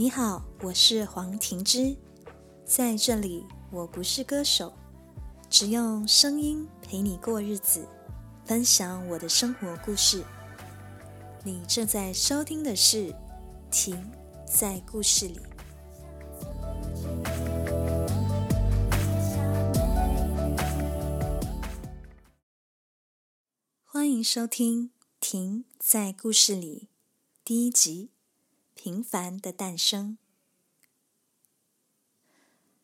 你好，我是黄婷之，在这里我不是歌手，只用声音陪你过日子，分享我的生活故事。你正在收听的是《停在故事里》，欢迎收听《停在故事里》第一集。平凡的诞生。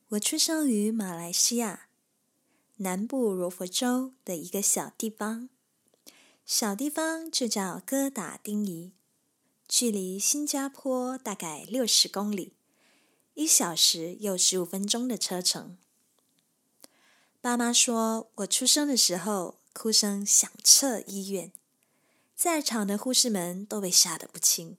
我出生于马来西亚南部柔佛州的一个小地方，小地方就叫哥打丁仪，距离新加坡大概六十公里，一小时又十五分钟的车程。爸妈说我出生的时候哭声响彻医院，在场的护士们都被吓得不轻。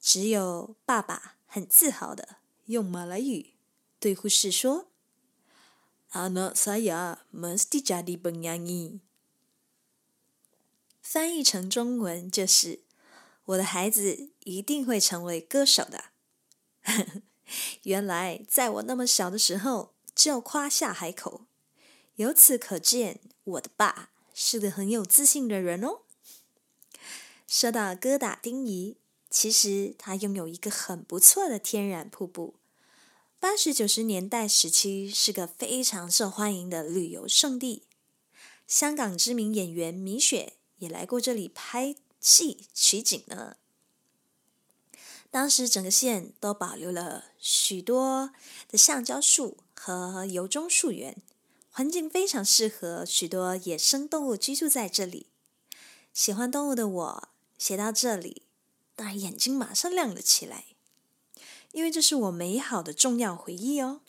只有爸爸很自豪的用马来语对护士说：“Anak saya mesti jadi penyanyi。”翻译成中文就是：“我的孩子一定会成为歌手的。”原来在我那么小的时候就夸下海口，由此可见我的爸是个很有自信的人哦。说到哥打丁仪。其实它拥有一个很不错的天然瀑布，八十九十年代时期是个非常受欢迎的旅游胜地。香港知名演员米雪也来过这里拍戏取景呢。当时整个县都保留了许多的橡胶树和油棕树园，环境非常适合许多野生动物居住在这里。喜欢动物的我写到这里。当然，眼睛马上亮了起来，因为这是我美好的重要回忆哦。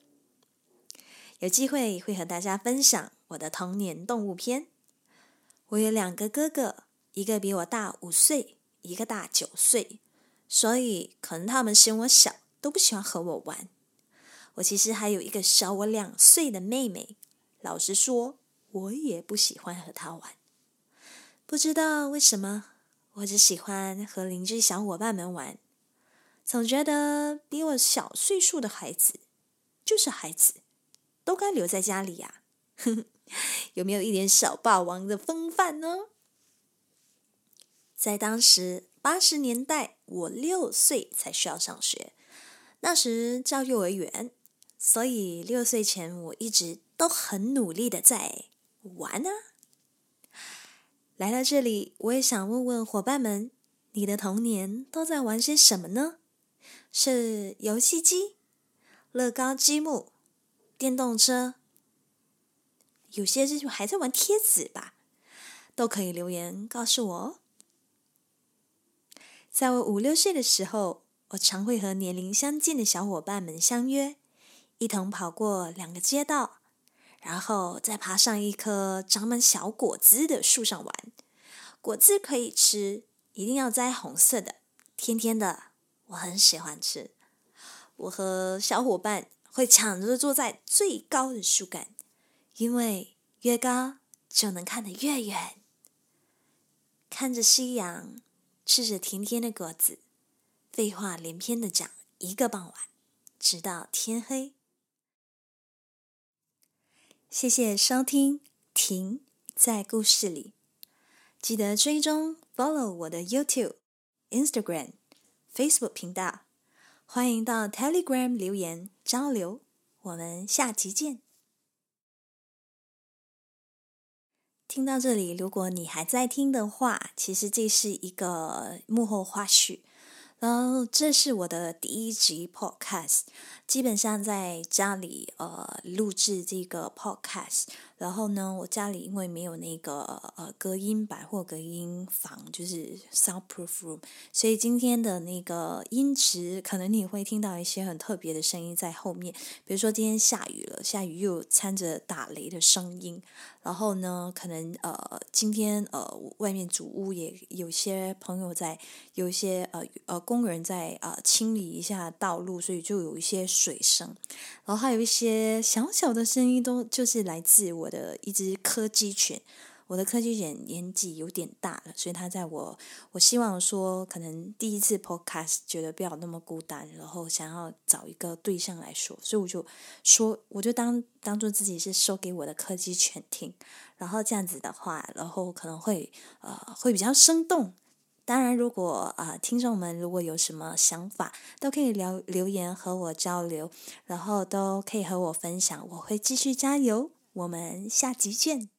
有机会会和大家分享我的童年动物篇。我有两个哥哥，一个比我大五岁，一个大九岁，所以可能他们嫌我小，都不喜欢和我玩。我其实还有一个小我两岁的妹妹，老实说，我也不喜欢和她玩。不知道为什么。我只喜欢和邻居小伙伴们玩，总觉得比我小岁数的孩子就是孩子，都该留在家里呀。有没有一点小霸王的风范呢？在当时八十年代，我六岁才需要上学，那时教幼儿园，所以六岁前我一直都很努力的在玩啊。来到这里，我也想问问伙伴们：你的童年都在玩些什么呢？是游戏机、乐高积木、电动车，有些是还在玩贴纸吧？都可以留言告诉我哦。在我五六岁的时候，我常会和年龄相近的小伙伴们相约，一同跑过两个街道。然后再爬上一棵长满小果子的树上玩，果子可以吃，一定要摘红色的，甜甜的，我很喜欢吃。我和小伙伴会抢着坐在最高的树干，因为越高就能看得越远。看着夕阳，吃着甜甜的果子，废话连篇的讲一个傍晚，直到天黑。谢谢收听，停在故事里，记得追踪 follow 我的 YouTube、Instagram、Facebook 频道，欢迎到 Telegram 留言交流，我们下集见。听到这里，如果你还在听的话，其实这是一个幕后花絮。然后这是我的第一集 podcast，基本上在家里呃录制这个 podcast。然后呢，我家里因为没有那个呃隔音板或隔音房，就是 soundproof room，所以今天的那个音质可能你会听到一些很特别的声音在后面，比如说今天下雨了，下雨又掺着打雷的声音。然后呢，可能呃今天呃外面主屋也有些朋友在，有一些呃呃工人在呃清理一下道路，所以就有一些水声。然后还有一些小小的声音，都就是来自我我的一只柯基犬。我的柯基犬年纪有点大了，所以它在我，我希望说，可能第一次 podcast 觉得不要那么孤单，然后想要找一个对象来说，所以我就说，我就当当做自己是说给我的柯基犬听，然后这样子的话，然后可能会呃会比较生动。当然，如果啊听众们如果有什么想法，都可以留留言和我交流，然后都可以和我分享，我会继续加油。我们下集见。